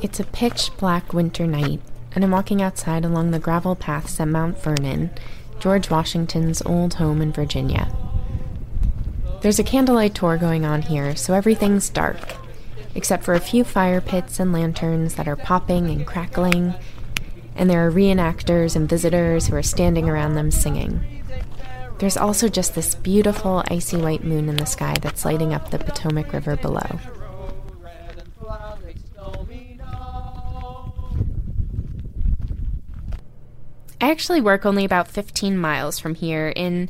It's a pitch black winter night, and I'm walking outside along the gravel paths at Mount Vernon, George Washington's old home in Virginia. There's a candlelight tour going on here, so everything's dark, except for a few fire pits and lanterns that are popping and crackling, and there are reenactors and visitors who are standing around them singing. There's also just this beautiful icy white moon in the sky that's lighting up the Potomac River below. I actually work only about 15 miles from here in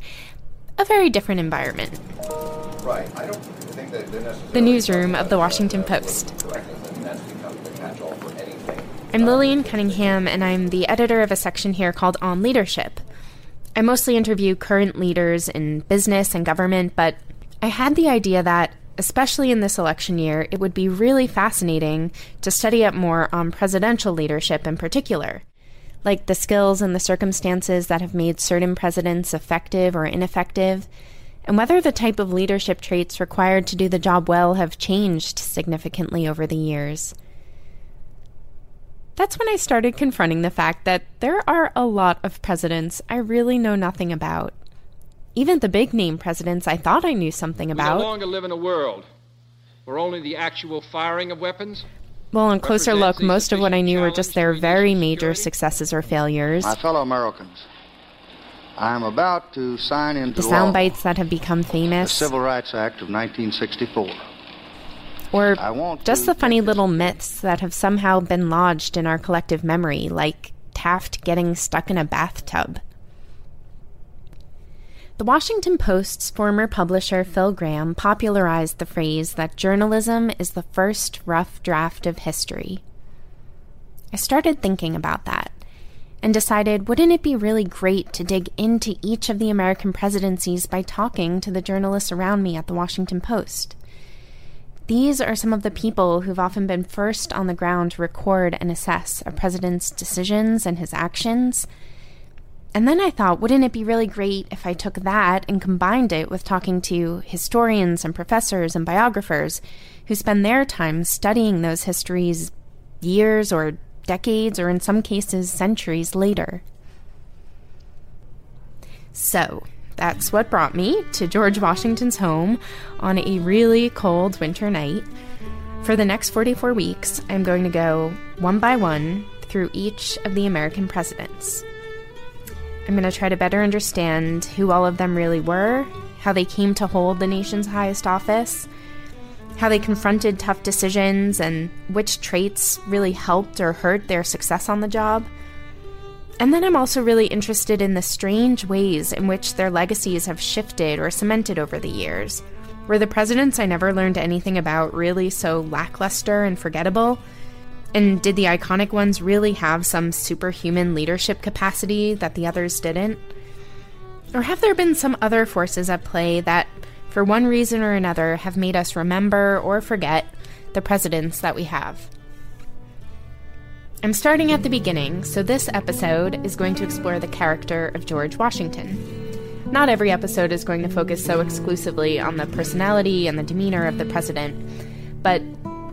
a very different environment. Right. I don't think that necessarily The newsroom of the Washington Post. correct, and that's become the catch-all for anything. I'm Lillian Cunningham, and I'm the editor of a section here called On Leadership. I mostly interview current leaders in business and government, but I had the idea that, especially in this election year, it would be really fascinating to study up more on presidential leadership in particular, like the skills and the circumstances that have made certain presidents effective or ineffective, and whether the type of leadership traits required to do the job well have changed significantly over the years that's when I started confronting the fact that there are a lot of presidents I really know nothing about. Even the big name presidents I thought I knew something about. We no longer live in a world where only the actual firing of weapons Well, on closer look, most of what I knew were just their very major successes or failures. My fellow Americans, I am about to sign into The sound bites that have become famous. the Civil Rights Act of 1964. or just the funny little myths that have somehow been lodged in our collective memory, like Taft getting stuck in a bathtub. The Washington Post's former publisher Phil Graham popularized the phrase that journalism is the first rough draft of history. I started thinking about that and decided wouldn't it be really great to dig into each of the American presidencies by talking to the journalists around me at the Washington Post? These are some of the people who've often been first on the ground to record and assess a president's decisions and his actions. And then I thought, wouldn't it be really great if I took that and combined it with talking to historians and professors and biographers who spend their time studying those histories years or decades or in some cases centuries later? So, that's what brought me to George Washington's home on a really cold winter night. For the next 44 weeks, I'm going to go one by one through each of the American presidents. I'm going to try to better understand who all of them really were, how they came to hold the nation's highest office, how they confronted tough decisions, and which traits really helped or hurt their success on the job. And then I'm also really interested in the strange ways in which their legacies have shifted or cemented over the years. Were the presidents I never learned anything about really so lackluster and forgettable? And did the iconic ones really have some superhuman leadership capacity that the others didn't? Or have there been some other forces at play that, for one reason or another, have made us remember or forget the presidents that we have? I'm starting at the beginning, so this episode is going to explore the character of George Washington. Not every episode is going to focus so exclusively on the personality and the demeanor of the president, but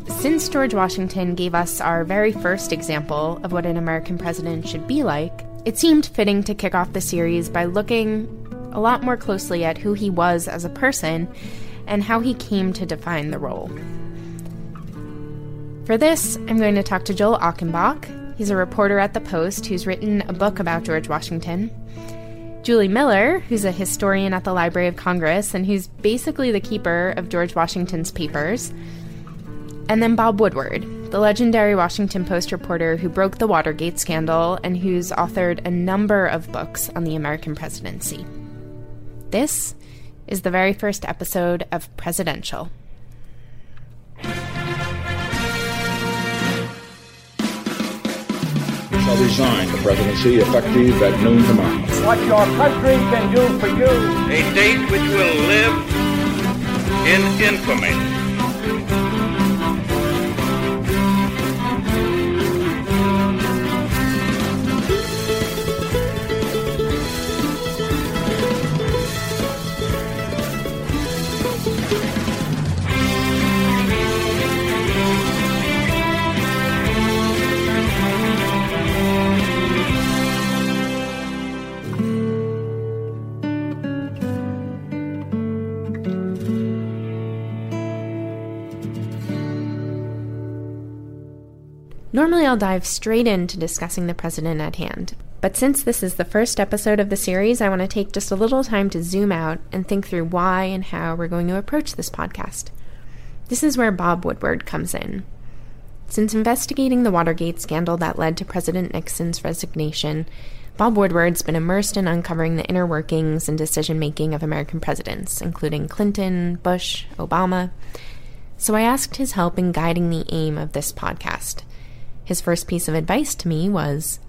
since George Washington gave us our very first example of what an American president should be like, it seemed fitting to kick off the series by looking a lot more closely at who he was as a person and how he came to define the role. For this, I'm going to talk to Joel Achenbach. He's a reporter at The Post who's written a book about George Washington. Julie Miller, who's a historian at the Library of Congress and who's basically the keeper of George Washington's papers. And then Bob Woodward, the legendary Washington Post reporter who broke the Watergate scandal and who's authored a number of books on the American presidency. This is the very first episode of Presidential. shall resign the presidency effective at noon tomorrow. what your country can do for you. a date which will live in infamy. Normally, I'll dive straight into discussing the president at hand, but since this is the first episode of the series, I want to take just a little time to zoom out and think through why and how we're going to approach this podcast. This is where Bob Woodward comes in. Since investigating the Watergate scandal that led to President Nixon's resignation, Bob Woodward's been immersed in uncovering the inner workings and decision making of American presidents, including Clinton, Bush, Obama. So I asked his help in guiding the aim of this podcast. His first piece of advice to me was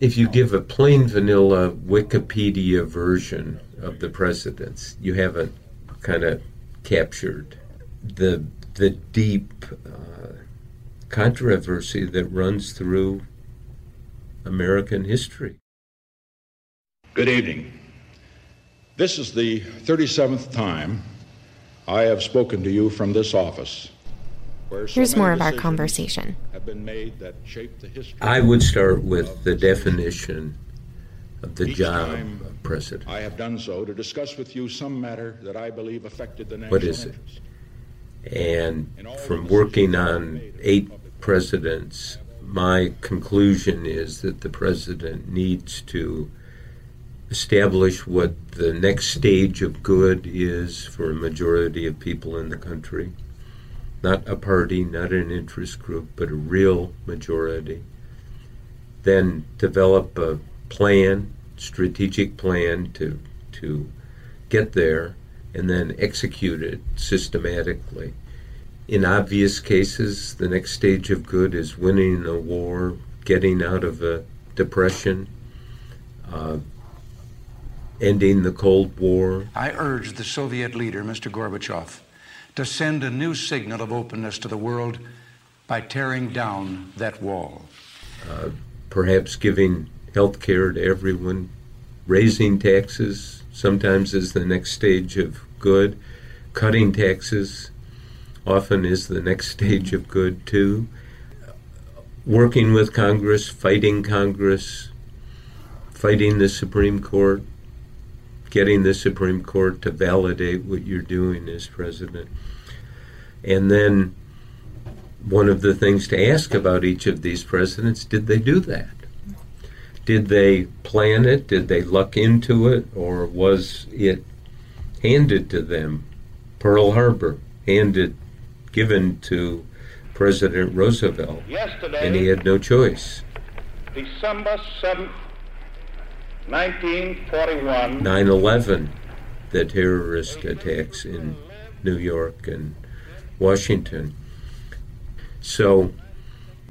If you give a plain vanilla Wikipedia version of the presidents, you haven't kind of captured the the deep uh, controversy that runs through American history. Good evening. This is the 37th time I have spoken to you from this office. Where so Here's more of our conversation. Have been made that shape the history. I would start with the definition of the Each job of president. I have done so to discuss with you some matter that I believe affected the national What is it? And from working on eight presidents, my conclusion is that the president needs to establish what the next stage of good is for a majority of people in the country. Not a party, not an interest group, but a real majority. Then develop a plan, strategic plan to to get there and then execute it systematically. In obvious cases, the next stage of good is winning a war, getting out of a depression, uh, ending the Cold War. I urge the Soviet leader, Mr. Gorbachev, to send a new signal of openness to the world by tearing down that wall. Uh, perhaps giving health care to everyone, raising taxes sometimes is the next stage of good, cutting taxes often is the next stage of good too. Working with Congress, fighting Congress, fighting the Supreme Court, getting the Supreme Court to validate what you're doing as president. And then one of the things to ask about each of these presidents did they do that? Did they plan it? Did they luck into it? Or was it handed to them? Pearl Harbor, handed, given to President Roosevelt, Yesterday, and he had no choice. December 7th, 1941, 9 11, the terrorist attacks in New York and Washington. So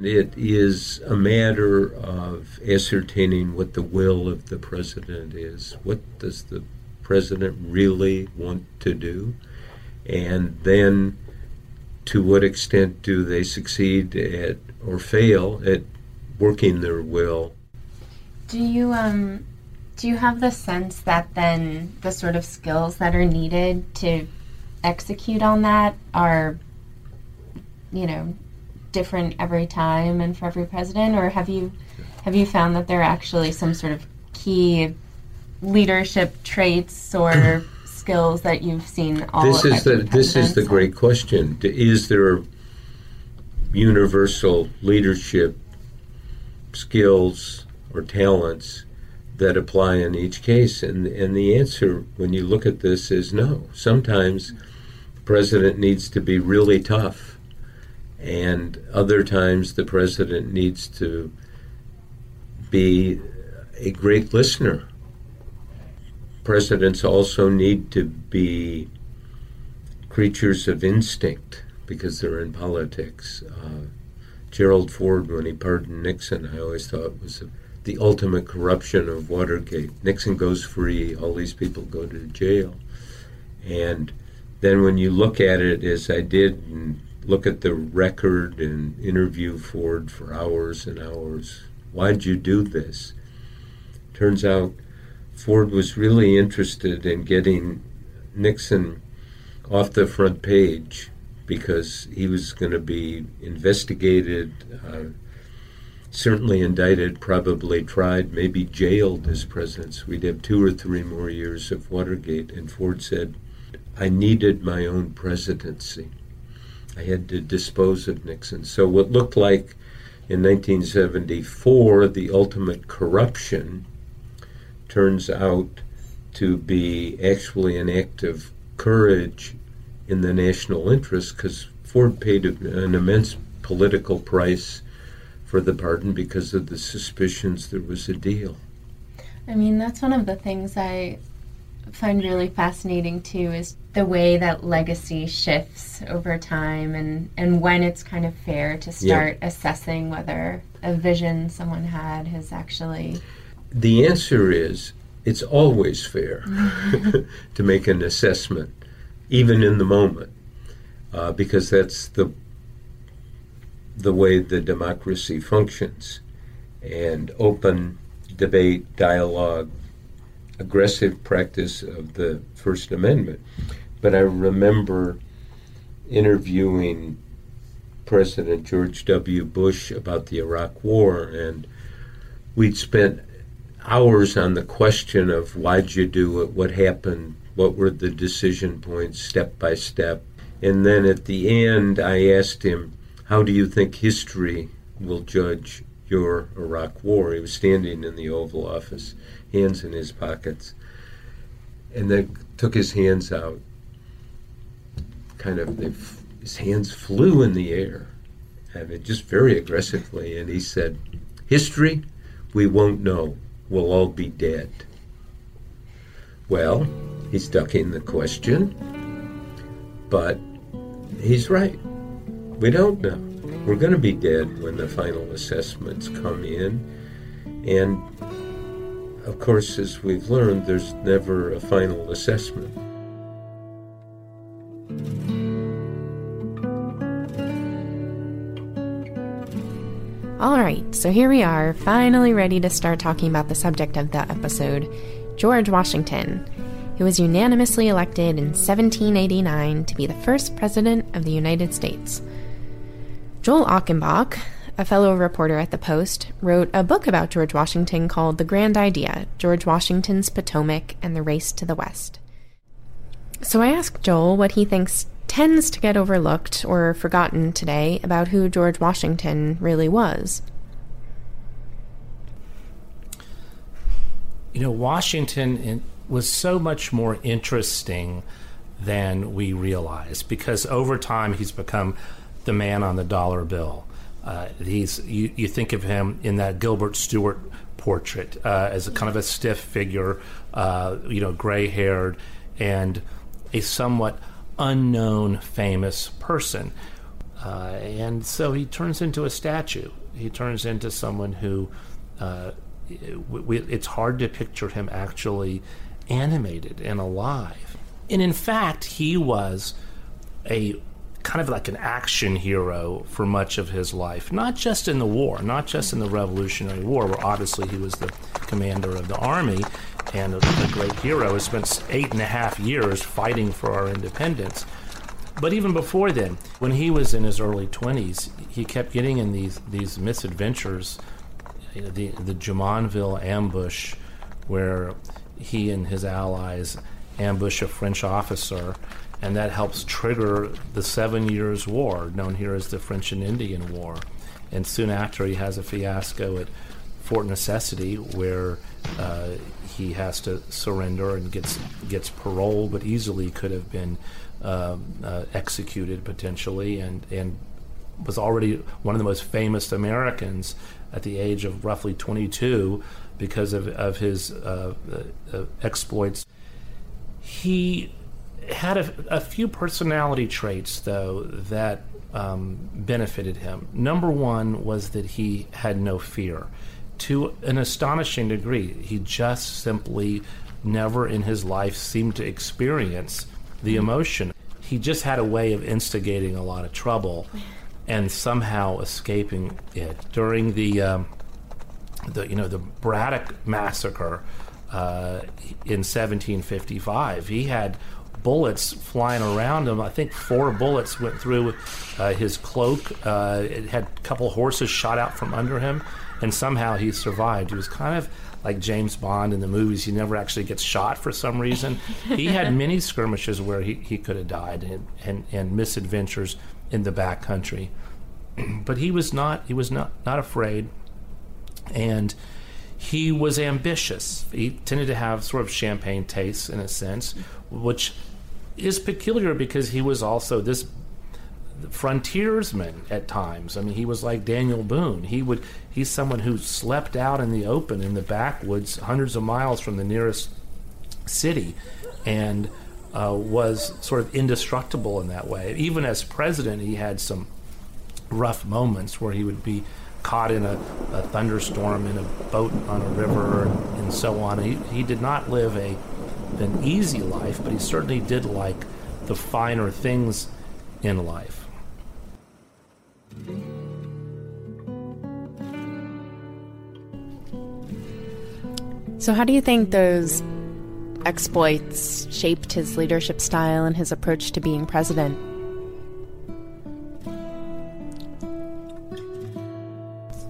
it is a matter of ascertaining what the will of the president is. What does the president really want to do? And then to what extent do they succeed at or fail at working their will Do you um do you have the sense that then the sort of skills that are needed to execute on that are you know different every time and for every president? Or have you have you found that there are actually some sort of key leadership traits or skills that you've seen all this is the this is the great question. Is there universal leadership skills or talents that apply in each case? And and the answer when you look at this is no. Sometimes president needs to be really tough and other times the president needs to be a great listener presidents also need to be creatures of instinct because they're in politics. Uh, Gerald Ford, when he pardoned Nixon, I always thought was the ultimate corruption of Watergate. Nixon goes free, all these people go to jail. And then when you look at it, as I did, and look at the record and interview Ford for hours and hours, why'd you do this? Turns out Ford was really interested in getting Nixon off the front page because he was going to be investigated, uh, certainly indicted, probably tried, maybe jailed as president. We'd have two or three more years of Watergate. And Ford said, I needed my own presidency. I had to dispose of Nixon. So what looked like In 1974, the ultimate corruption turns out to be actually an act of courage in the national interest because Ford paid an immense political price for the pardon because of the suspicions there was a deal. I mean, that's one of the things I find really fascinating too is the way that legacy shifts over time and, and when it's kind of fair to start yeah. assessing whether a vision someone had has actually. The answer is it's always fair to make an assessment, even in the moment, uh, because that's the the way the democracy functions, and open debate, dialogue, aggressive practice of the First Amendment. But I remember interviewing President George W. Bush about the Iraq War, and we'd spent hours on the question of why'd you do it, what happened, what were the decision points, step by step. And then at the end, I asked him, How do you think history will judge your Iraq war? He was standing in the Oval Office, hands in his pockets, and then took his hands out. Kind of, his hands flew in the air, I mean, just very aggressively, and he said, History, we won't know we'll all be dead. Well, he's ducking the question, but he's right. We don't know. We're going to be dead when the final assessments come in. And of course, as we've learned, there's never a final assessment. All right, so here we are, finally ready to start talking about the subject of the episode George Washington, who was unanimously elected in 1789 to be the first president of the United States. Joel Achenbach, a fellow reporter at the Post, wrote a book about George Washington called The Grand Idea George Washington's Potomac and the Race to the West. So I asked Joel what he thinks tends to get overlooked or forgotten today about who George Washington really was. You know, Washington was so much more interesting than we realize because over time he's become the man on the dollar bill. Uh, he's you, you, think of him in that Gilbert Stuart portrait uh, as a kind of a stiff figure, uh, you know, gray haired, and a somewhat unknown famous person. Uh, and so he turns into a statue. He turns into someone who uh, we, it's hard to picture him actually animated and alive. And in fact, he was a kind of like an action hero for much of his life, not just in the war, not just in the Revolutionary War, where obviously he was the commander of the army and a, a great hero. He spent eight and a half years fighting for our independence. But even before then, when he was in his early 20s, he kept getting in these, these misadventures. You know, the, the Jumonville ambush, where he and his allies ambush a French officer and that helps trigger the Seven Years' War, known here as the French and Indian War. And soon after, he has a fiasco at Fort Necessity, where uh, he has to surrender and gets gets parole, but easily could have been um, uh, executed potentially, and and was already one of the most famous Americans at the age of roughly 22 because of, of his uh, uh exploits. He had a, a few personality traits, though, that um, benefited him. Number one was that he had no fear. To an astonishing degree, he just simply never in his life seemed to experience the emotion. He just had a way of instigating a lot of trouble and somehow escaping it. During the, um, the you know, the Braddock massacre uh, in 1755, he had bullets flying around him. I think four bullets went through uh, his cloak. Uh, it had a couple horses shot out from under him, and somehow he survived. He was kind of like James Bond in the movies. He never actually gets shot for some reason. he had many skirmishes where he, he could have died and, and, and misadventures in the back country. but he was not he was not not afraid, and he was ambitious. He tended to have sort of champagne tastes in a sense, which is peculiar because he was also this frontiersman at times. I mean, he was like Daniel Boone. He would he's someone who slept out in the open in the backwoods, hundreds of miles from the nearest city, and uh, was sort of indestructible in that way. Even as president, he had some rough moments where he would be caught in a, a thunderstorm in a boat on a river and, and so on. He, he did not live a an easy life, but he certainly did like the finer things in life. So, how do you think those exploits shaped his leadership style and his approach to being president?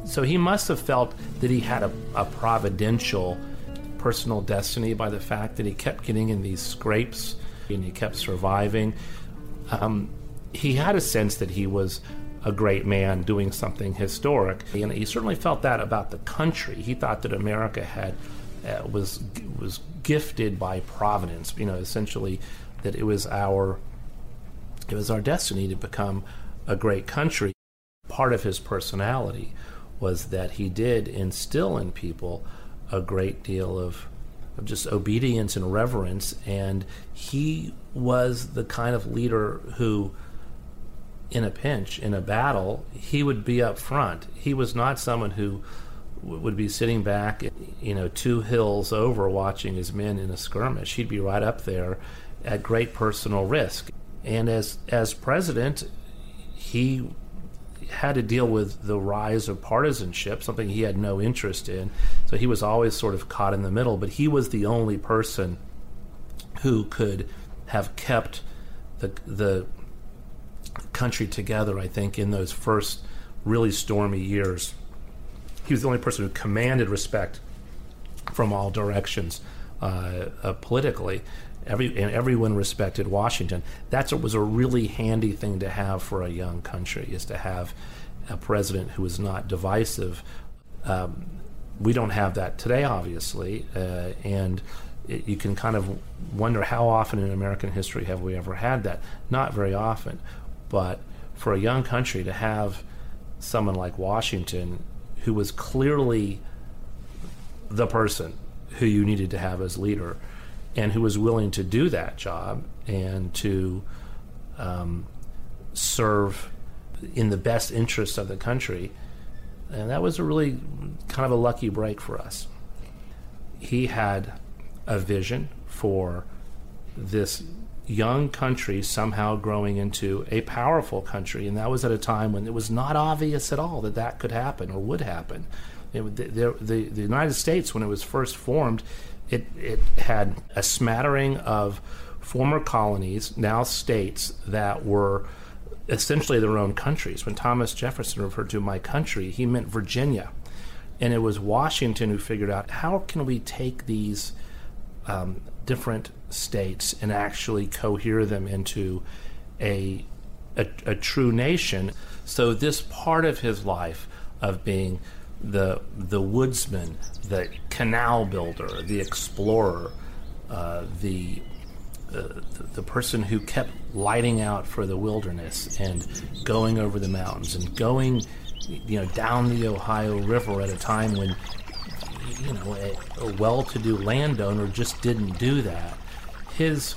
So, he must have felt that he had a, a providential personal destiny by the fact that he kept getting in these scrapes and he kept surviving. Um, he had a sense that he was a great man doing something historic, and he certainly felt that about the country. He thought that America had uh, was was gifted by providence. You know, essentially that it was our it was our destiny to become a great country. Part of his personality was that he did instill in people a great deal of, of just obedience and reverence, and he was the kind of leader who in a pinch, in a battle, he would be up front. He was not someone who would be sitting back, you know, two hills over watching his men in a skirmish. He'd be right up there at great personal risk. And as as president, he had to deal with the rise of partisanship, something he had no interest in. So he was always sort of caught in the middle, but he was the only person who could have kept the the country together, I think, in those first really stormy years he was the only person who commanded respect from all directions uh, uh, politically. Every and everyone respected Washington. That was a really handy thing to have for a young country is to have a president who is not divisive. Um, we don't have that today, obviously, uh, and it, you can kind of wonder how often in American history have we ever had that? Not very often, but for a young country to have someone like Washington who was clearly the person who you needed to have as leader and who was willing to do that job and to um, serve in the best interest of the country. And that was a really kind of a lucky break for us. He had a vision for this young country somehow growing into a powerful country, and that was at a time when it was not obvious at all that that could happen or would happen. It, the, the, the United States, when it was first formed, it, it had a smattering of former colonies, now states, that were essentially their own countries. When Thomas Jefferson referred to my country, he meant Virginia. And it was Washington who figured out how can we take these um, different states and actually cohere them into a, a, a true nation. So this part of his life of being the the woodsman, the canal builder, the explorer, uh, the, uh, the, person who kept lighting out for the wilderness and going over the mountains and going, you know, down the Ohio River at a time when you know, a, a well-to-do landowner just didn't do that. His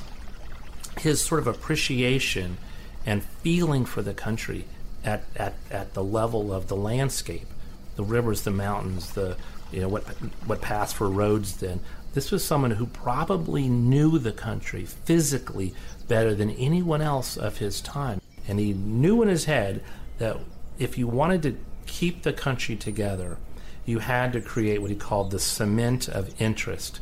his sort of appreciation and feeling for the country at, at, at the level of the landscape, the rivers, the mountains, the you know what what passed for roads then. This was someone who probably knew the country physically better than anyone else of his time. And he knew in his head that if you wanted to keep the country together, you had to create what he called the cement of interest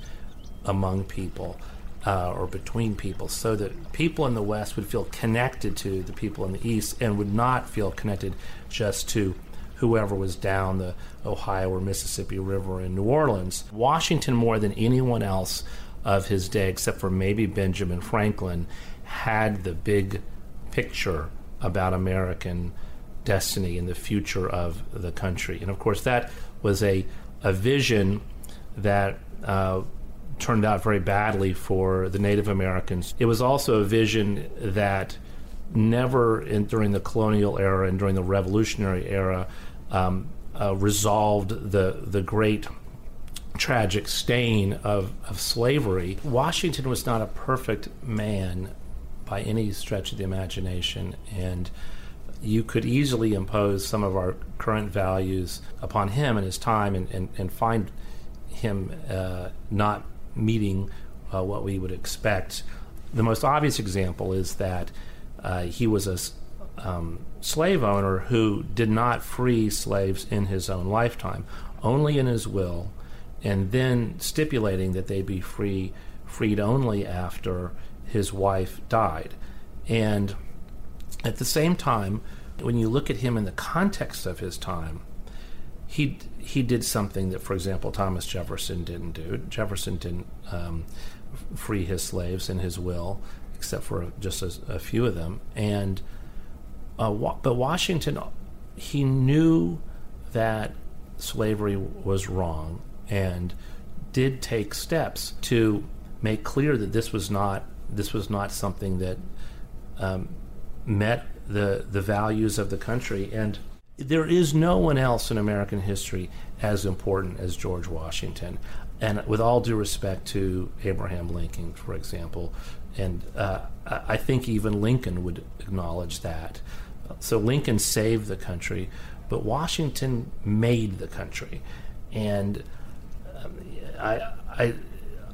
among people uh, or between people so that people in the West would feel connected to the people in the East and would not feel connected just to whoever was down the Ohio or Mississippi River in New Orleans. Washington, more than anyone else of his day, except for maybe Benjamin Franklin, had the big picture about American destiny and the future of the country. And of course, that was a, a vision that uh, turned out very badly for the Native Americans. It was also a vision that never, in, during the colonial era and during the Revolutionary era, um, uh, resolved the the great tragic stain of, of slavery. Washington was not a perfect man by any stretch of the imagination, and you could easily impose some of our current values upon him and his time and, and, and find him uh, not meeting uh, what we would expect. The most obvious example is that uh, he was a um, slave owner who did not free slaves in his own lifetime, only in his will, and then stipulating that they be free, freed only after his wife died. And at the same time, when you look at him in the context of his time, he he did something that, for example, Thomas Jefferson didn't do. Jefferson didn't um, free his slaves in his will, except for just a, a few of them. And uh, but Washington, he knew that slavery was wrong and did take steps to make clear that this was not this was not something that um, met the the values of the country and there is no one else in American history as important as George Washington and with all due respect to Abraham Lincoln for example and uh, I think even Lincoln would acknowledge that. So Lincoln saved the country but Washington made the country. And um, I, I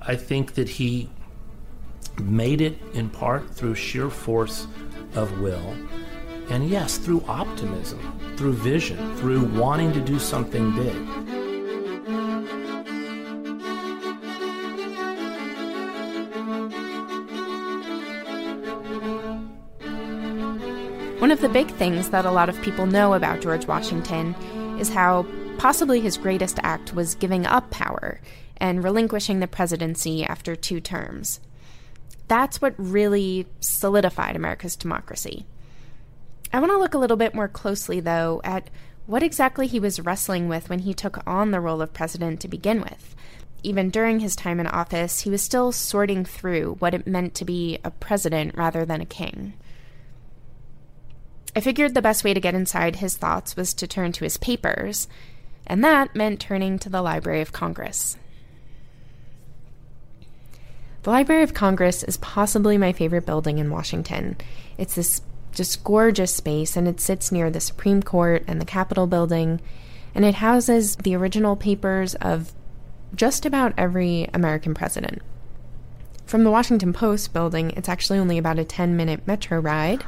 I think that he made it in part through sheer force of will, and yes, through optimism, through vision, through wanting to do something big. One of the big things that a lot of people know about George Washington is how possibly his greatest act was giving up power and relinquishing the presidency after two terms. That's what really solidified America's democracy. I want to look a little bit more closely, though, at what exactly he was wrestling with when he took on the role of president to begin with. Even during his time in office, he was still sorting through what it meant to be a president rather than a king. I figured the best way to get inside his thoughts was to turn to his papers, and that meant turning to the Library of Congress. The Library of Congress is possibly my favorite building in Washington. It's this just gorgeous space, and it sits near the Supreme Court and the Capitol building, and it houses the original papers of just about every American president. From the Washington Post building, it's actually only about a 10 minute metro ride.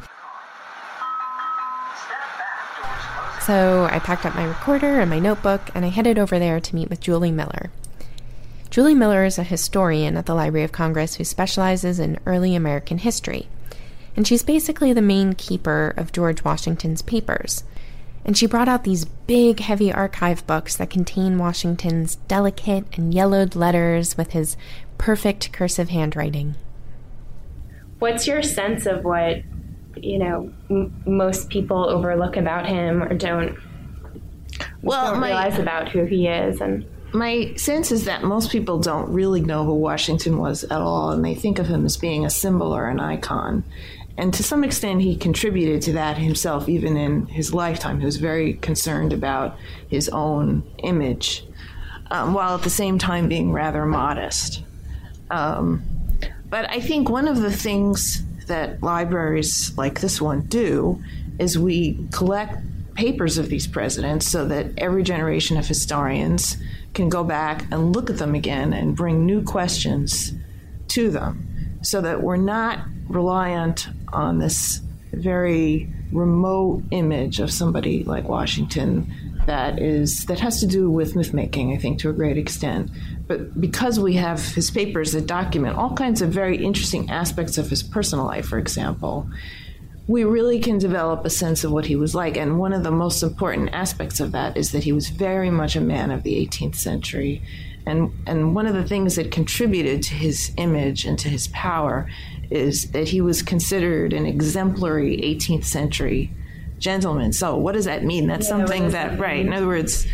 So I packed up my recorder and my notebook, and I headed over there to meet with Julie Miller. Julie Miller is a historian at the Library of Congress who specializes in early American history. And she's basically the main keeper of George Washington's papers. And she brought out these big, heavy archive books that contain Washington's delicate and yellowed letters with his perfect cursive handwriting. What's your sense of what, you know, m- most people overlook about him or don't, well, don't my, realize about who he is? And my sense is that most people don't really know who Washington was at all, and they think of him as being a symbol or an icon. And to some extent, he contributed to that himself, even in his lifetime. He was very concerned about his own image, um, while at the same time being rather modest. Um, but I think one of the things that libraries like this one do is we collect papers of these presidents so that every generation of historians can go back and look at them again and bring new questions to them. So that we're not reliant on this very remote image of somebody like Washington that is that has to do with myth making, I think, to a great extent. But because we have his papers that document all kinds of very interesting aspects of his personal life, for example, we really can develop a sense of what he was like. And one of the most important aspects of that is that he was very much a man of the 18th century. And, and one of the things that contributed to his image and to his power is that he was considered an exemplary 18th century gentleman. So what does that mean? That's Yeah, something that, that right? In other words,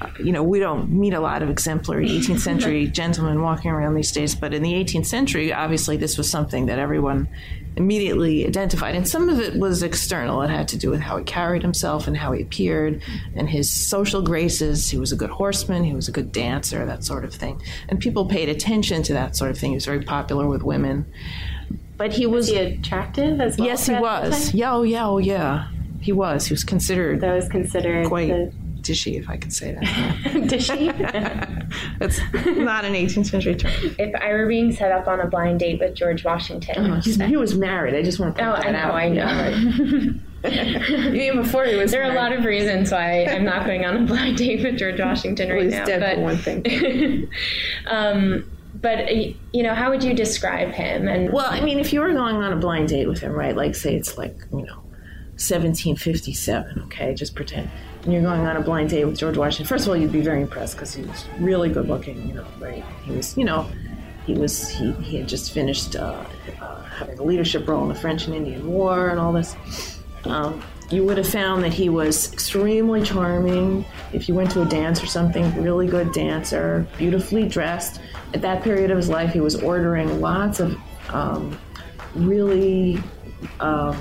uh, you know, we don't meet a lot of exemplary 18th century gentlemen walking around these days, but in the 18th century, obviously, this was something that everyone immediately identified. And some of it was external. It had to do with how he carried himself and how he appeared and his social graces. He was a good horseman, he was a good dancer, that sort of thing. And people paid attention to that sort of thing. He was very popular with women. But he was. he attractive as well? Yes, he was. Yeah, oh, yeah, oh, yeah. He was. He was considered That was considered quite the dishy, if I can say that. dishy. It's not an 18th century term. if I were being set up on a blind date with George Washington, Oh, he was married. I just want to Oh, point I that know, out. I know. Even before he was there are a lot of reasons why I'm not going on a blind date with George Washington right he's now. dead but, for one thing. um, but uh, you know, how would you describe him? And Well, I mean, if you were going on a blind date with him, right? Like, say it's like, you know, 1757, okay? Just pretend. And you're going on a blind date with George Washington. First of all, you'd be very impressed because he was really good looking, you know, right? He was, you know, he was, he, he had just finished uh, uh, having a leadership role in the French and Indian War and all this. Um, you would have found that he was extremely charming. If you went to a dance or something, really good dancer, beautifully dressed. At that period of his life, he was ordering lots of um, really um,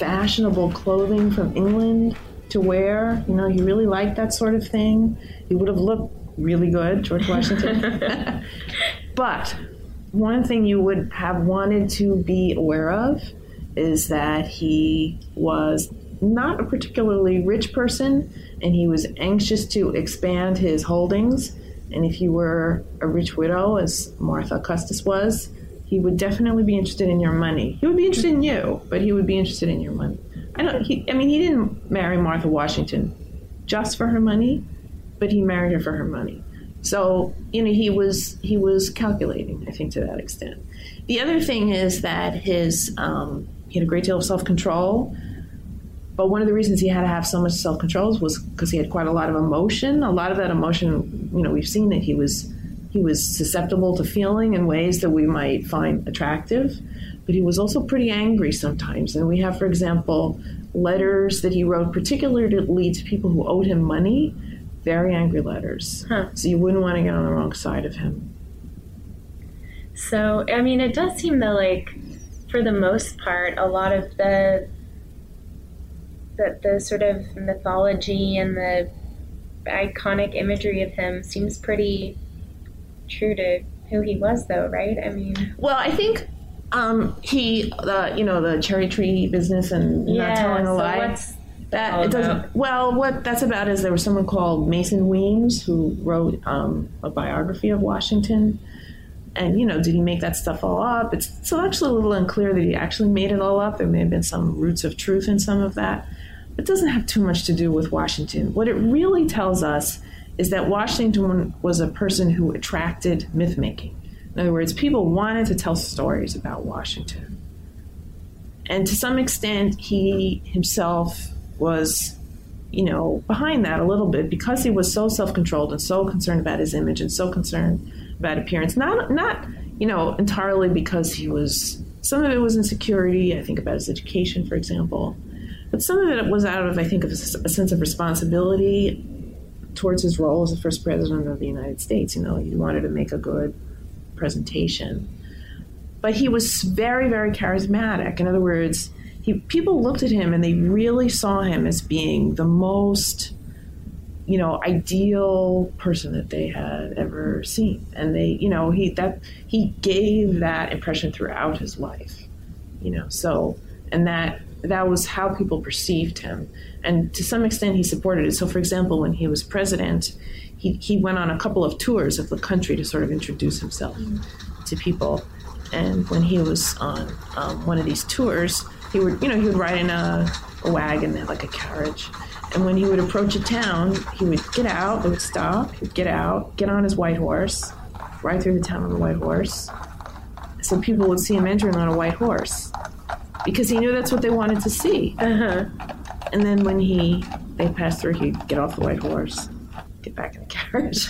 fashionable clothing from England to wear. You know, he really liked that sort of thing. He would have looked really good, George Washington. but one thing you would have wanted to be aware of is that he was not a particularly rich person and he was anxious to expand his holdings. And if you were a rich widow, as Martha Custis was, he would definitely be interested in your money. He would be interested in you, but he would be interested in your money. I don't. He, I mean, he didn't marry Martha Washington just for her money, but he married her for her money. So you know, he was he was calculating. I think to that extent. The other thing is that his um, he had a great deal of self control. But one of the reasons he had to have so much self control was because he had quite a lot of emotion. A lot of that emotion, you know, we've seen that he was he was susceptible to feeling in ways that we might find attractive, but he was also pretty angry sometimes. And we have, for example, letters that he wrote particularly to people who owed him money, very angry letters. So you wouldn't want to get on the wrong side of him. So, I mean, it does seem that, like, for the most part, a lot of the the, the sort of mythology and the iconic imagery of him seems pretty true to who he was, though, right? I mean, Well, I think um, he, the you know, the cherry tree business and Yeah, not telling a so lie. what's that it doesn't. about? Well, what that's about is there was someone called Mason Weems who wrote um, a biography of Washington. And you know, did he make that stuff all up? It's, it's actually a little unclear that he actually made it all up. There may have been some roots of truth in some of that. It doesn't have too much to do with Washington. What it really tells us is that Washington was a person who attracted myth making. In other words, people wanted to tell stories about Washington. And to some extent, he himself was, you know, behind that a little bit because he was so self controlled and so concerned about his image and so concerned about appearance. Not, not, you know, entirely because he was, some of it was insecurity. I think about his education, for example. But some of it was out of, I think, of a sense of responsibility towards his role as the first president of the United States. You know, he wanted to make a good presentation. But he was very, very charismatic. In other words, he, people looked at him and they really saw him as being the most, you know, ideal person that they had ever seen. And they, you know, he that he gave that impression throughout his life. You know, so and that that was how people perceived him. And to some extent, he supported it. So, for example, when he was president, he, he went on a couple of tours of the country to sort of introduce himself to people. And when he was on um, one of these tours, he would, you know, he would ride in a, a wagon, like a carriage. And when he would approach a town, he would get out, they would stop, he'd get out, get on his white horse, ride through the town on the white horse. So people would see him entering on a white horse because he knew that's what they wanted to see. Uh-huh. And then when he they passed through, he'd get off the white horse, get back in the carriage.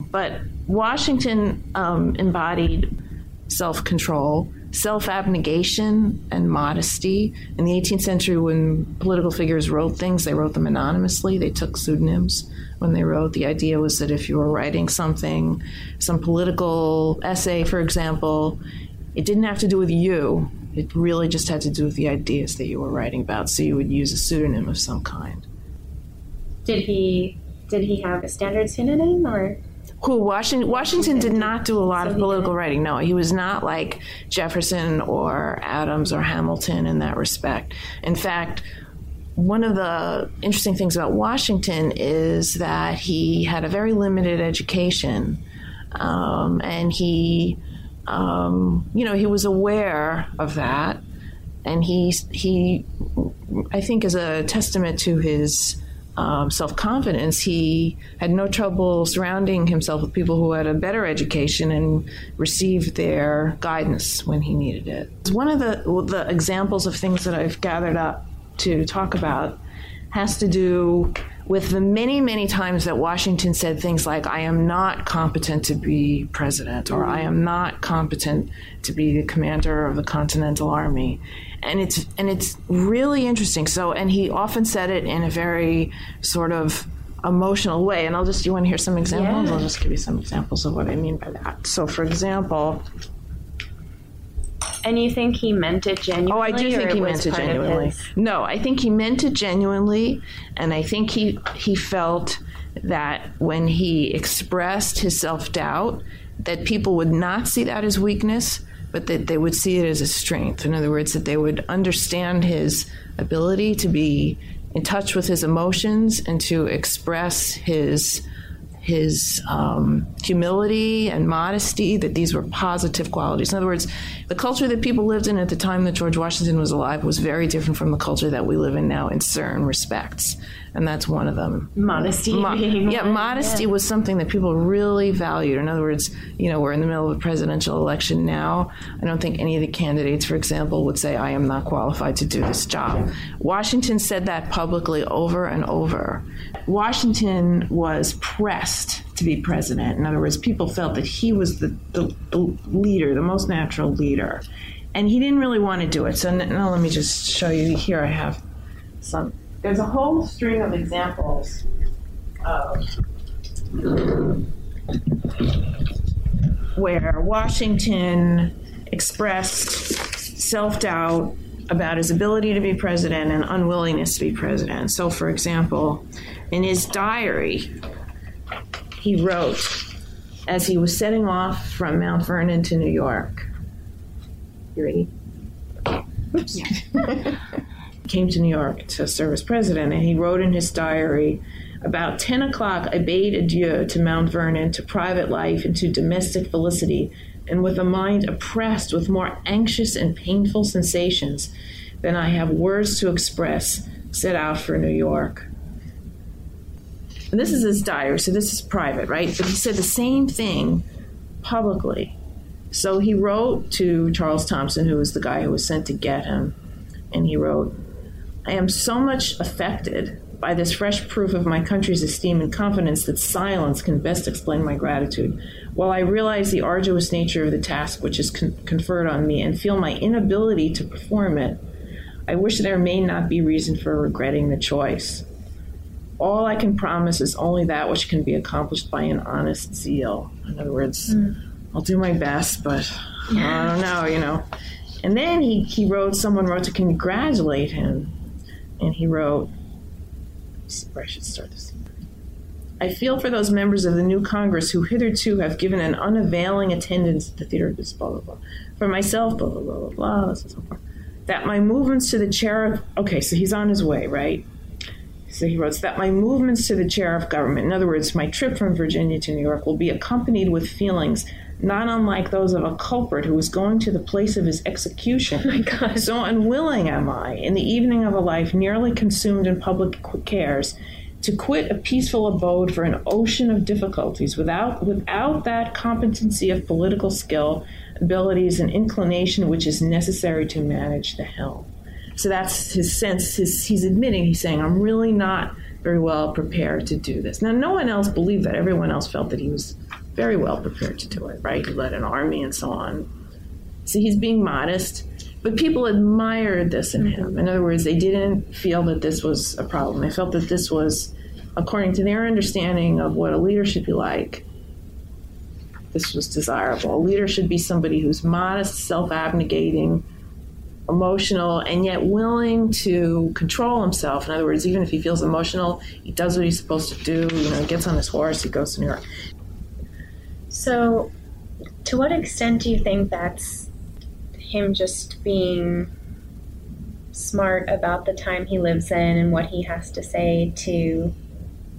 but Washington um, embodied self control. self abnegation and modesty. In the 18th century, when political figures wrote things, they wrote them anonymously, they took pseudonyms when they wrote. The idea was that if you were writing something, some political essay, for example, it didn't have to do with you. It really just had to do with the ideas that you were writing about. So you would use a pseudonym of some kind. Did he did he have a standard pseudonym or? Who Washington Washington did not do a lot of political writing. No, he was not like Jefferson or Adams or Hamilton in that respect. In fact, one of the interesting things about Washington is that he had a very limited education, um, and he, um, you know, he was aware of that, and he he, I think, is a testament to his. Um, self confidence, he had no trouble surrounding himself with people who had a better education and received their guidance when he needed it. One of the, the examples of things that I've gathered up to talk about has to do with the many, many times that Washington said things like, I am not competent to be president, or I am not competent to be the commander of the Continental Army. And it's and it's really interesting. So and he often said it in a very sort of emotional way. And I'll just you want to hear some examples? Yeah. I'll just give you some examples of what I mean by that. So for example, And you think he meant it genuinely? Oh, I do think he meant it genuinely. No, I think he meant it genuinely, and I think he he felt that when he expressed his self doubt, that people would not see that as weakness, but that they would see it as a strength. In other words, that they would understand his ability to be in touch with his emotions and to express his his um, humility and modesty, that these were positive qualities. In other words, the culture that people lived in at the time that George Washington was alive was very different from the culture that we live in now in certain respects. And that's one of them. Modesty Mo- yeah, modesty yeah. was something that people really valued. In other words, you know, we're in the middle of a presidential election now. I don't think any of the candidates, for example, would say, I am not qualified to do this job. Washington said that publicly over and over. Washington was pressed to be president. In other words, people felt that he was the, the, the leader, the most natural leader. And he didn't really want to do it. So now let me just show you. Here I have some. There's a whole string of examples of where Washington expressed self doubt about his ability to be president and unwillingness to be president. So, for example, in his diary, he wrote as he was setting off from Mount Vernon to New York. You ready? Oops. Came to New York to serve as president, and he wrote in his diary about 10 o'clock, I bade adieu to Mount Vernon, to private life, and to domestic felicity, and with a mind oppressed with more anxious and painful sensations than I have words to express, set out for New York. And this is his diary, so this is private, right? But he said the same thing publicly. So he wrote to Charles Thomson, who was the guy who was sent to get him, and he wrote, I am so much affected by this fresh proof of my country's esteem and confidence that silence can best explain my gratitude. While I realize the arduous nature of the task which is con- conferred on me and feel my inability to perform it, I wish there may not be reason for regretting the choice. All I can promise is only that which can be accomplished by an honest zeal. In other words, I'll do my best, but I don't know, you know. And then he, he wrote, someone wrote to congratulate him. And he wrote, where I should start this. I feel for those members of the new Congress who hitherto have given an unavailing attendance at the theater of this, blah, blah, blah. For myself, blah, blah, blah, blah, blah, so forth. That my movements to the chair of, okay, so he's on his way, right? So he wrote that my movements to the chair of government, in other words, my trip from Virginia to New York, will be accompanied with feelings not unlike those of a culprit who is going to the place of his execution. Oh my God. So unwilling am I, in the evening of a life nearly consumed in public cares, to quit a peaceful abode for an ocean of difficulties without without that competency of political skill, abilities, and inclination which is necessary to manage the helm. So that's his sense. His, he's admitting, he's saying, I'm really not very well prepared to do this. Now, no one else believed that. Everyone else felt that he was very well prepared to do it, right? He led an army and so on. So he's being modest, but people admired this in him. In other words, they didn't feel that this was a problem. They felt that this was, according to their understanding of what a leader should be like, this was desirable. A leader should be somebody who's modest, self abnegating, emotional, and yet willing to control himself. In other words, even if he feels emotional, he does what he's supposed to do. You know, he gets on his horse, he goes to New York. So, to what extent do you think that's him just being smart about the time he lives in and what he has to say to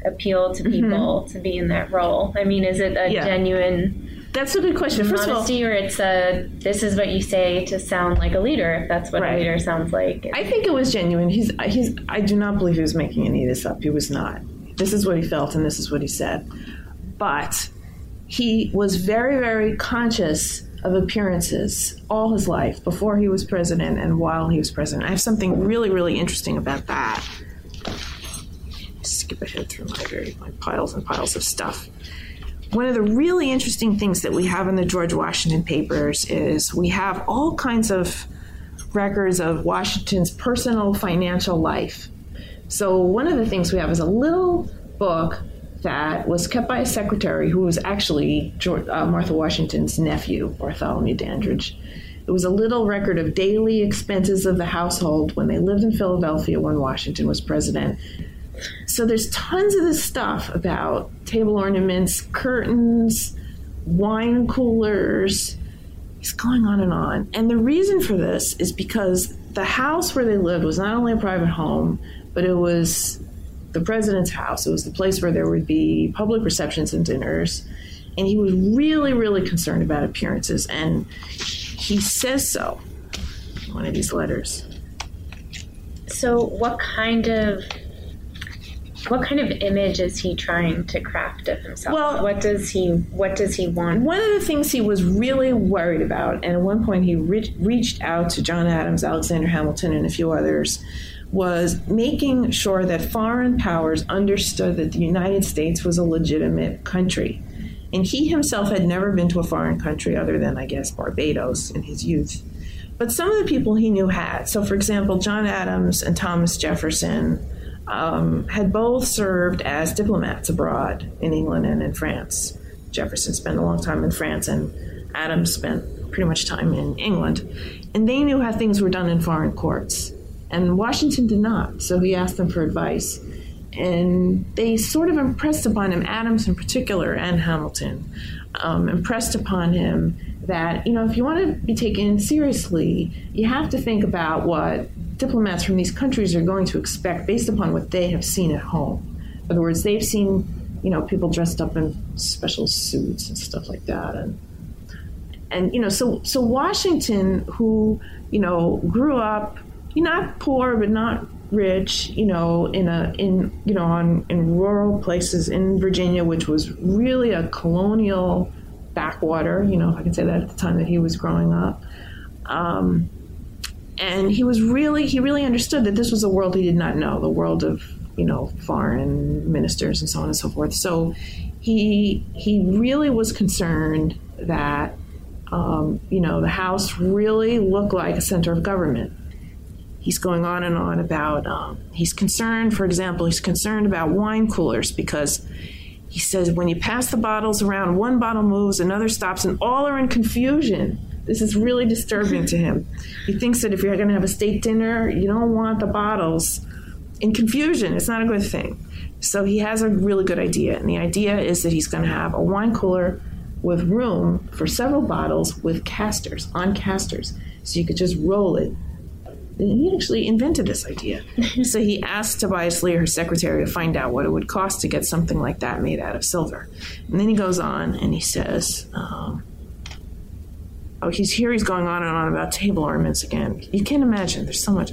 appeal to people mm-hmm. to be in that role? I mean, is it a yeah. genuine that's a good question. First Modesty, of all, or it's a this is what you say to sound like a leader. If that's what right. a leader sounds like. I think it was genuine. He's he's. I do not believe he was making any of this up. He was not. This is what he felt, and this is what he said. But he was very, very conscious of appearances all his life, before he was president and while he was president. I have something really, really interesting about that. Skip ahead through my very my piles and piles of stuff. One of the really interesting things that we have in the George Washington papers is we have all kinds of records of Washington's personal financial life. So, one of the things we have is a little book that was kept by a secretary who was actually George, uh, Martha Washington's nephew, Bartholomew Dandridge. It was a little record of daily expenses of the household when they lived in Philadelphia when Washington was president. So there's tons of this stuff about table ornaments, curtains, wine coolers. It's going on and on. And the reason for this is because the house where they lived was not only a private home, but it was the president's house. It was the place where there would be public receptions and dinners. And he was really, really concerned about appearances. And he says so in one of these letters. So, what kind of what kind of image is he trying to craft of himself? Well, what does he what does he want? One of the things he was really worried about, and at one point he re- reached out to John Adams, Alexander Hamilton, and a few others, was making sure that foreign powers understood that the United States was a legitimate country. And he himself had never been to a foreign country other than, I guess, Barbados in his youth. But some of the people he knew had. So, for example, John Adams and Thomas Jefferson um, had both served as diplomats abroad in England and in France. Jefferson spent a long time in France, and Adams spent pretty much time in England. And they knew how things were done in foreign courts. And Washington did not, so he asked them for advice. And they sort of impressed upon him, Adams in particular, and Hamilton, um, impressed upon him that, you know, if you want to be taken seriously, you have to think about what diplomats from these countries are going to expect based upon what they have seen at home. In other words, they've seen, you know, people dressed up in special suits and stuff like that, and and you know, so so Washington, who you know grew up, you not poor but not rich, you know, in a in you know on in rural places in Virginia, which was really a colonial backwater, you know, if I can say that at the time that he was growing up. Um, and he was really he really understood that this was a world he did not know the world of you know foreign ministers and so on and so forth. So he he really was concerned that um, you know the house really looked like a center of government. He's going on and on about um, he's concerned for example he's concerned about wine coolers because he says when you pass the bottles around one bottle moves another stops and all are in confusion this is really disturbing to him. He thinks that if you're going to have a state dinner, you don't want the bottles in confusion. It's not a good thing. So he has a really good idea. And the idea is that he's going to have a wine cooler with room for several bottles with casters, on casters. So you could just roll it. And he actually invented this idea. so he asked Tobias Lear, her secretary, to find out what it would cost to get something like that made out of silver. And then he goes on and he says, um, oh, he's here. He's going on and on about table ornaments again. You can't imagine. There's so much.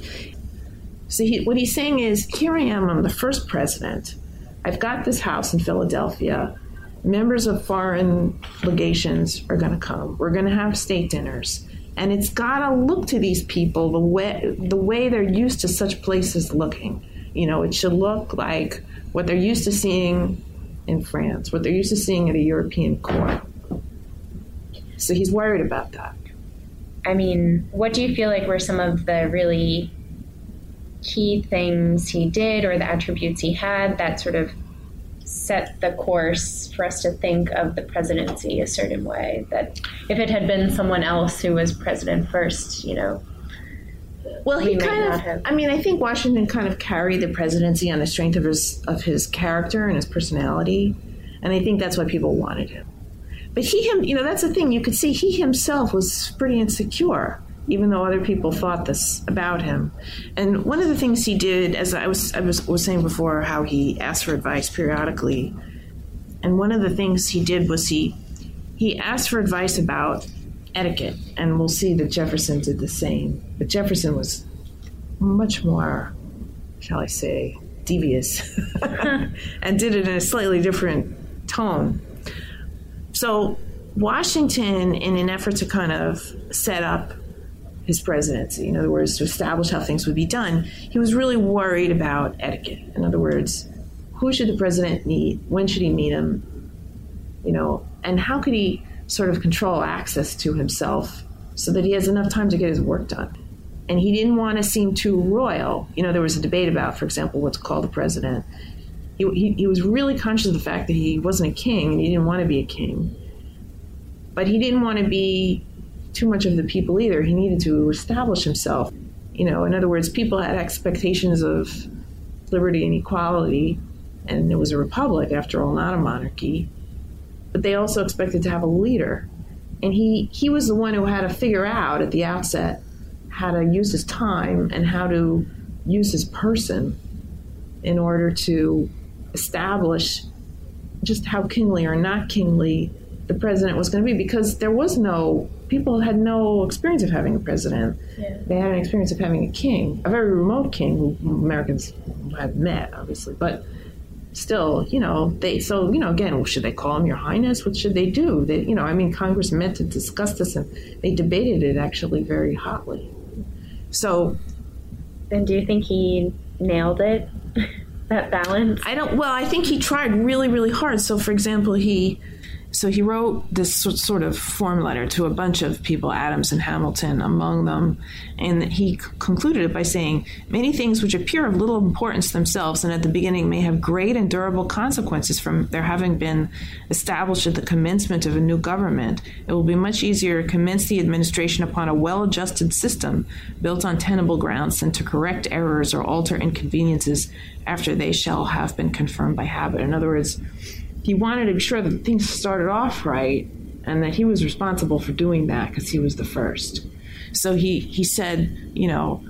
So he, what he's saying is, here I am. I'm the first president. I've got this house in Philadelphia. Members of foreign legations are going to come. We're going to have state dinners, and it's got to look to these people the way the way they're used to such places looking. You know, it should look like what they're used to seeing in France, what they're used to seeing at a European court. So he's worried about that. I mean, what do you feel like were some of the really key things he did or the attributes he had that sort of set the course for us to think of the presidency a certain way? That if it had been someone else who was president first, you know. Well, he we kind of. have- I mean, I think Washington kind of carried the presidency on the strength of his of his character and his personality, and I think that's why people wanted him. But he, him, you know, that's the thing. You could see he himself was pretty insecure, even though other people thought this about him. And one of the things he did, as I was I was, was saying before, how he asked for advice periodically, and one of the things he did was he he asked for advice about etiquette, and we'll see that Jefferson did the same. But Jefferson was much more, shall I say, devious, and did it in a slightly different tone. So Washington, in an effort to kind of set up his presidency, in other words, to establish how things would be done, he was really worried about etiquette. In other words, who should the president meet? When should he meet him? You know, and how could he sort of control access to himself so that he has enough time to get his work done? And he didn't want to seem too royal. You know, there was a debate about, for example, what's called the president. He, he, he was really conscious of the fact that he wasn't a king and he didn't want to be a king. But he didn't want to be too much of the people either. He needed to establish himself. You know, in other words, people had expectations of liberty and equality, and it was a republic after all, not a monarchy. But they also expected to have a leader. And he, he was the one who had to figure out at the outset how to use his time and how to use his person in order to establish just how kingly or not kingly the president was going to be because there was no people had no experience of having a president Yeah. they had an experience of having a king a very remote king who americans had met obviously but still you know they so you know again should they call him your highness what should they do they you know i mean congress meant to discuss this and they debated it actually very hotly so And do you think he nailed it? that balance? I don't. Well, I think he tried really, really hard. So, for example, he so he wrote this sort of form letter to a bunch of people, Adams and Hamilton among them, and he concluded it by saying, "Many things which appear of little importance themselves, and at the beginning may have great and durable consequences from their having been established at the commencement of a new government. It will be much easier to commence the administration upon a well-adjusted system built on tenable grounds than to correct errors or alter inconveniences after they shall have been confirmed by habit." In other words he wanted to be sure that things started off right and that he was responsible for doing that because he was the first. So he, he said, you know,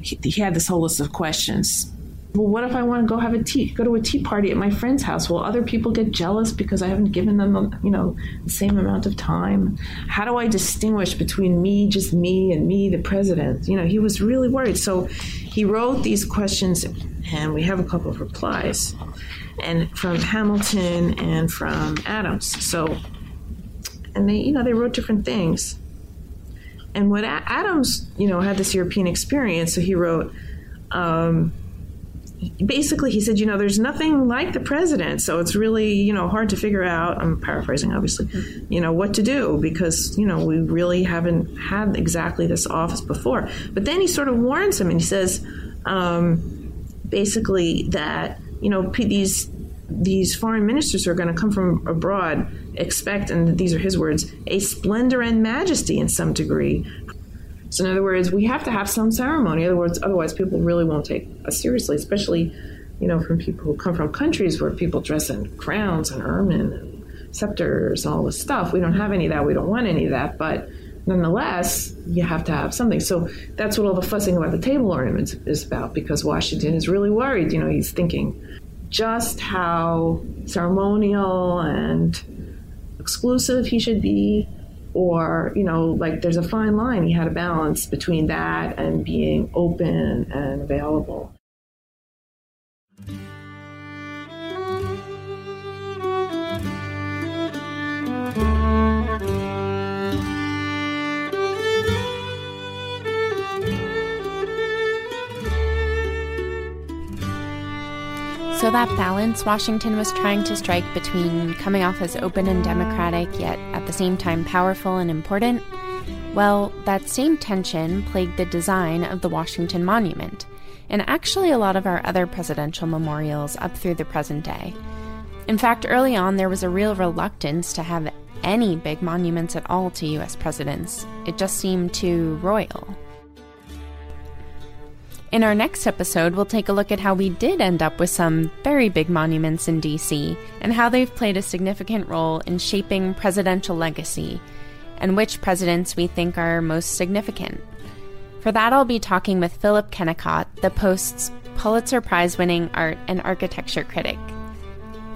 he, he had this whole list of questions. Well, what if I want to go have a tea, go to a tea party at my friend's house? Will other people get jealous because I haven't given them, you know, the same amount of time? How do I distinguish between me, just me, and me, the president? You know, he was really worried. So he wrote these questions, and we have a couple of replies and from Hamilton and from Adams. So, and they, you know, they wrote different things. And what Adams, you know, had this European experience, so he wrote. Um, basically, he said, you know, there's nothing like the president, so it's really, you know, hard to figure out. I'm paraphrasing, obviously, you know, what to do because, you know, we really haven't had exactly this office before. But then he sort of warns him and he says, um, basically, that you know these these foreign ministers are going to come from abroad expect, and these are his words, a splendor and majesty in some degree. So in other words, we have to have some ceremony. In other words, otherwise people really won't take us seriously, especially you know from people who come from countries where people dress in crowns and ermine and scepters and all this stuff. We don't have any of that. We don't want any of that, but nonetheless, you have to have something. So that's what all the fussing about the table ornaments is about because Washington is really worried. You know, he's thinking just how ceremonial and exclusive he should be, or, you know, like there's a fine line. He had a balance between that and being open and available. So, that balance Washington was trying to strike between coming off as open and democratic, yet at the same time powerful and important, Well, that same tension plagued the design of the Washington Monument, and actually a lot of our other presidential memorials up through the present day. In fact, early on, there was a real reluctance to have any big monuments at all to US presidents. It just seemed too royal. In our next episode, we'll take a look at how we did end up with some very big monuments in DC and how they've played a significant role in shaping presidential legacy and which presidents we think are most significant. For that, I'll be talking with Philip Kennicott, the Post's Pulitzer Prize winning art and architecture critic.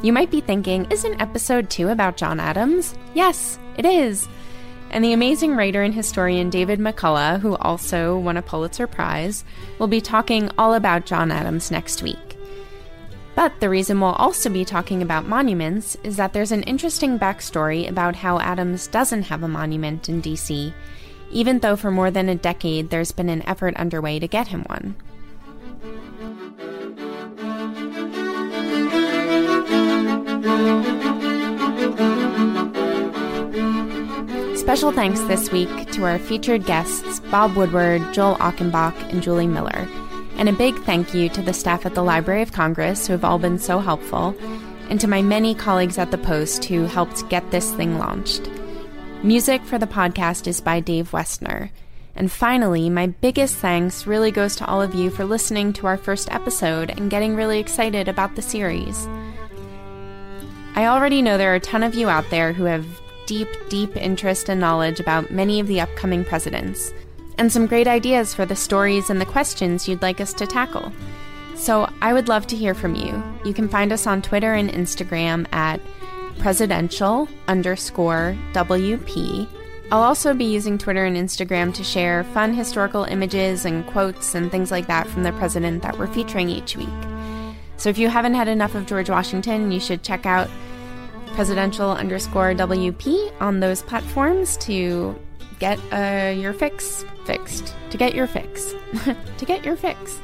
You might be thinking, isn't episode 2 about John Adams? Yes, it is and the amazing writer and historian David McCullough, who also won a Pulitzer Prize, will be talking all about John Adams next week. But the reason we'll also be talking about monuments is that there's an interesting backstory about how Adams doesn't have a monument in DC, even though for more than a decade there's been an effort underway to get him one. Special thanks this week to our featured guests, Bob Woodward, Joel Achenbach, and Julie Miller. And a big thank you to the staff at the Library of Congress who have all been so helpful, and to my many colleagues at the Post who helped get this thing launched. Music for the podcast is by Dave Westner. And finally, my biggest thanks really goes to all of you for listening to our first episode and getting really excited about the series. I already know there are a ton of you out there who have deep, deep interest and knowledge about many of the upcoming presidents, and some great ideas for the stories and the questions you'd like us to tackle. So I would love to hear from you. You can find us on Twitter and Instagram at presidential underscore WP. I'll also be using Twitter and Instagram to share fun historical images and quotes and things like that from the president that we're featuring each week. So if you haven't had enough of George Washington, you should check out presidential underscore WP on those platforms to get uh, your fix fixed. To get your fix. to get your fix.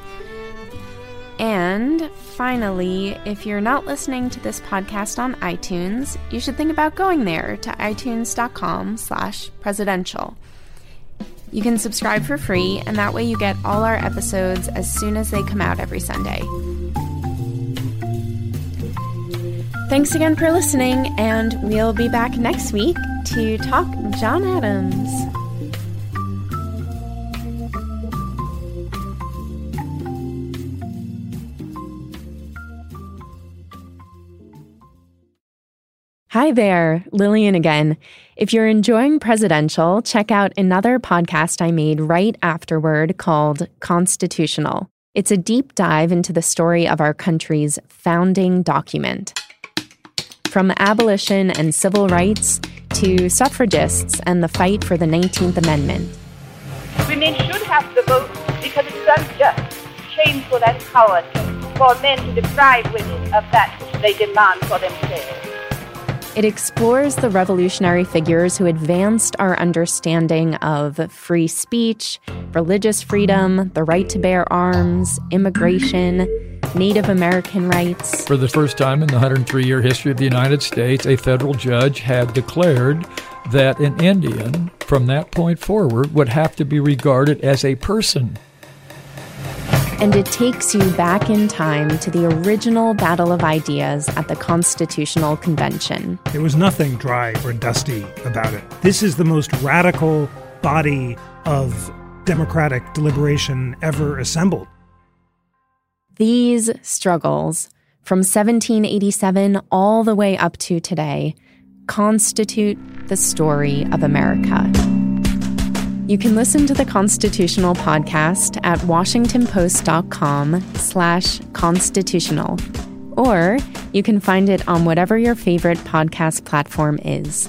And finally, if you're not listening to this podcast on iTunes, you should think about going there to itunes.com slash presidential. You can subscribe for free, and that way you get all our episodes as soon as they come out every Sunday. Thanks again for listening, and we'll be back next week to talk John Adams. Hi there, Lillian again. If you're enjoying Presidential, check out another podcast I made right afterward called Constitutional. It's a deep dive into the story of our country's founding document. From abolition and civil rights to suffragists and the fight for the 19th Amendment. Women should have the vote because it's unjust, shameful, and cowardly for men to deprive women of that which they demand for themselves. It explores the revolutionary figures who advanced our understanding of free speech, religious freedom, the right to bear arms, immigration, Native American rights. For the first time in the 103 year history of the United States, a federal judge had declared that an Indian, from that point forward, would have to be regarded as a person. And it takes you back in time to the original battle of ideas at the Constitutional Convention. There was nothing dry or dusty about it. This is the most radical body of democratic deliberation ever assembled. These struggles, from 1787 all the way up to today, constitute the story of America. You can listen to the Constitutional podcast at washingtonpost.com slash constitutional, or you can find it on whatever your favorite podcast platform is.